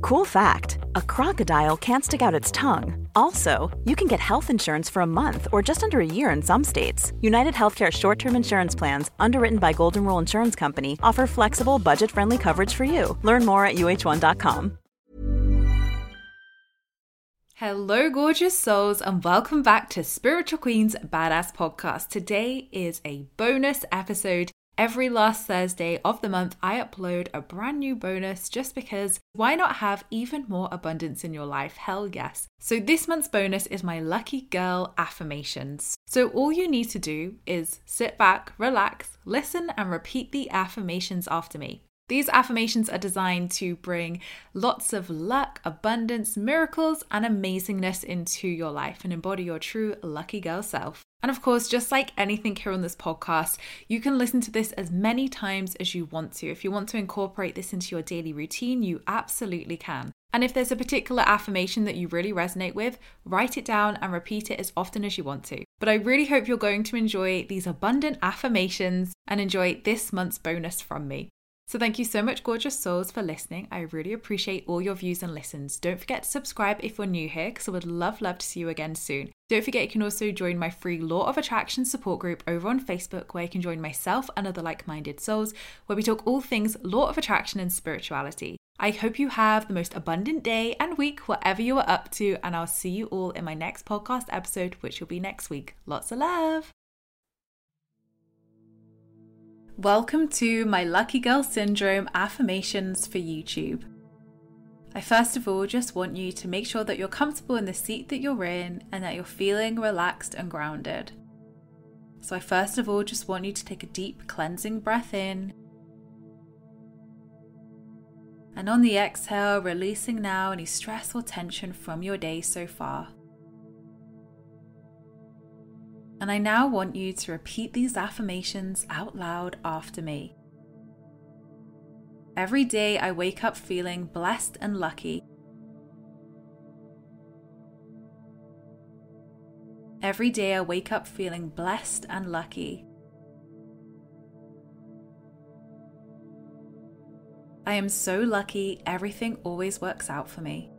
Cool fact a crocodile can't stick out its tongue. Also, you can get health insurance for a month or just under a year in some states. United Healthcare short term insurance plans, underwritten by Golden Rule Insurance Company, offer flexible, budget friendly coverage for you. Learn more at uh1.com. Hello, gorgeous souls, and welcome back to Spiritual Queen's Badass Podcast. Today is a bonus episode. Every last Thursday of the month, I upload a brand new bonus just because why not have even more abundance in your life? Hell yes. So, this month's bonus is my lucky girl affirmations. So, all you need to do is sit back, relax, listen, and repeat the affirmations after me. These affirmations are designed to bring lots of luck, abundance, miracles, and amazingness into your life and embody your true lucky girl self. And of course, just like anything here on this podcast, you can listen to this as many times as you want to. If you want to incorporate this into your daily routine, you absolutely can. And if there's a particular affirmation that you really resonate with, write it down and repeat it as often as you want to. But I really hope you're going to enjoy these abundant affirmations and enjoy this month's bonus from me. So, thank you so much, gorgeous souls, for listening. I really appreciate all your views and listens. Don't forget to subscribe if you're new here, because I would love, love to see you again soon. Don't forget you can also join my free Law of Attraction support group over on Facebook, where you can join myself and other like minded souls, where we talk all things Law of Attraction and spirituality. I hope you have the most abundant day and week, whatever you are up to, and I'll see you all in my next podcast episode, which will be next week. Lots of love. Welcome to my Lucky Girl Syndrome affirmations for YouTube. I first of all just want you to make sure that you're comfortable in the seat that you're in and that you're feeling relaxed and grounded. So, I first of all just want you to take a deep cleansing breath in. And on the exhale, releasing now any stress or tension from your day so far. And I now want you to repeat these affirmations out loud after me. Every day I wake up feeling blessed and lucky. Every day I wake up feeling blessed and lucky. I am so lucky, everything always works out for me.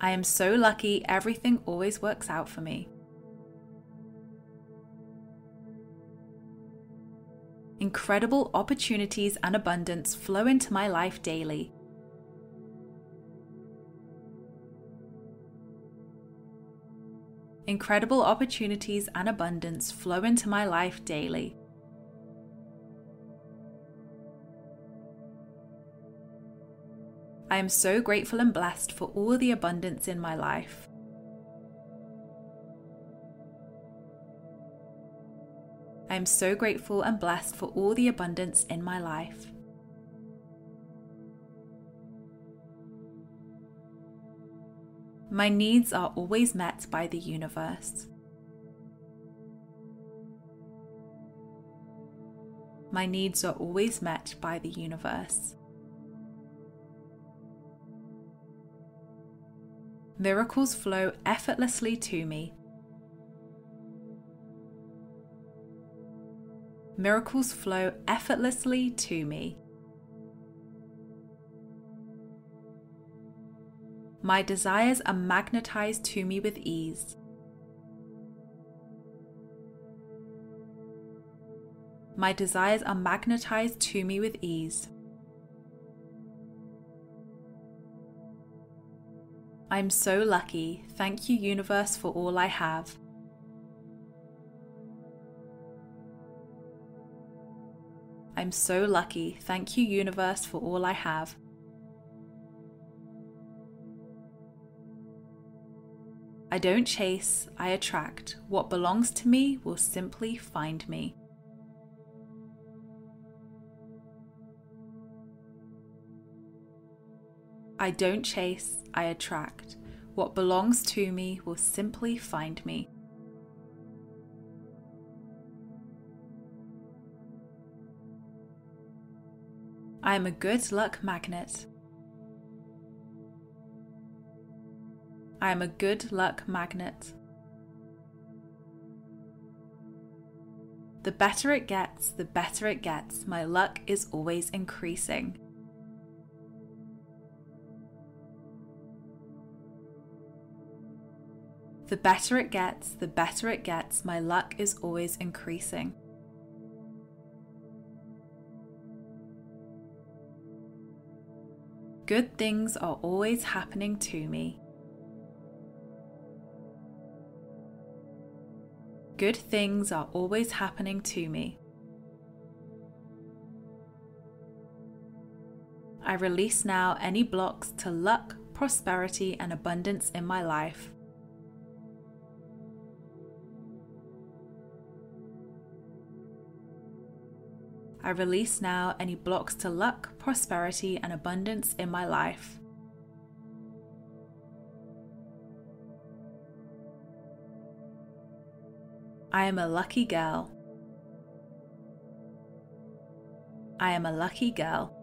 I am so lucky, everything always works out for me. Incredible opportunities and abundance flow into my life daily. Incredible opportunities and abundance flow into my life daily. I am so grateful and blessed for all the abundance in my life. I am so grateful and blessed for all the abundance in my life. My needs are always met by the universe. My needs are always met by the universe. Miracles flow effortlessly to me. Miracles flow effortlessly to me. My desires are magnetized to me with ease. My desires are magnetized to me with ease. I'm so lucky. Thank you, universe, for all I have. I'm so lucky. Thank you, universe, for all I have. I don't chase, I attract. What belongs to me will simply find me. I don't chase, I attract. What belongs to me will simply find me. I am a good luck magnet. I am a good luck magnet. The better it gets, the better it gets. My luck is always increasing. The better it gets, the better it gets. My luck is always increasing. Good things are always happening to me. Good things are always happening to me. I release now any blocks to luck, prosperity, and abundance in my life. I release now any blocks to luck, prosperity, and abundance in my life. I am a lucky girl. I am a lucky girl.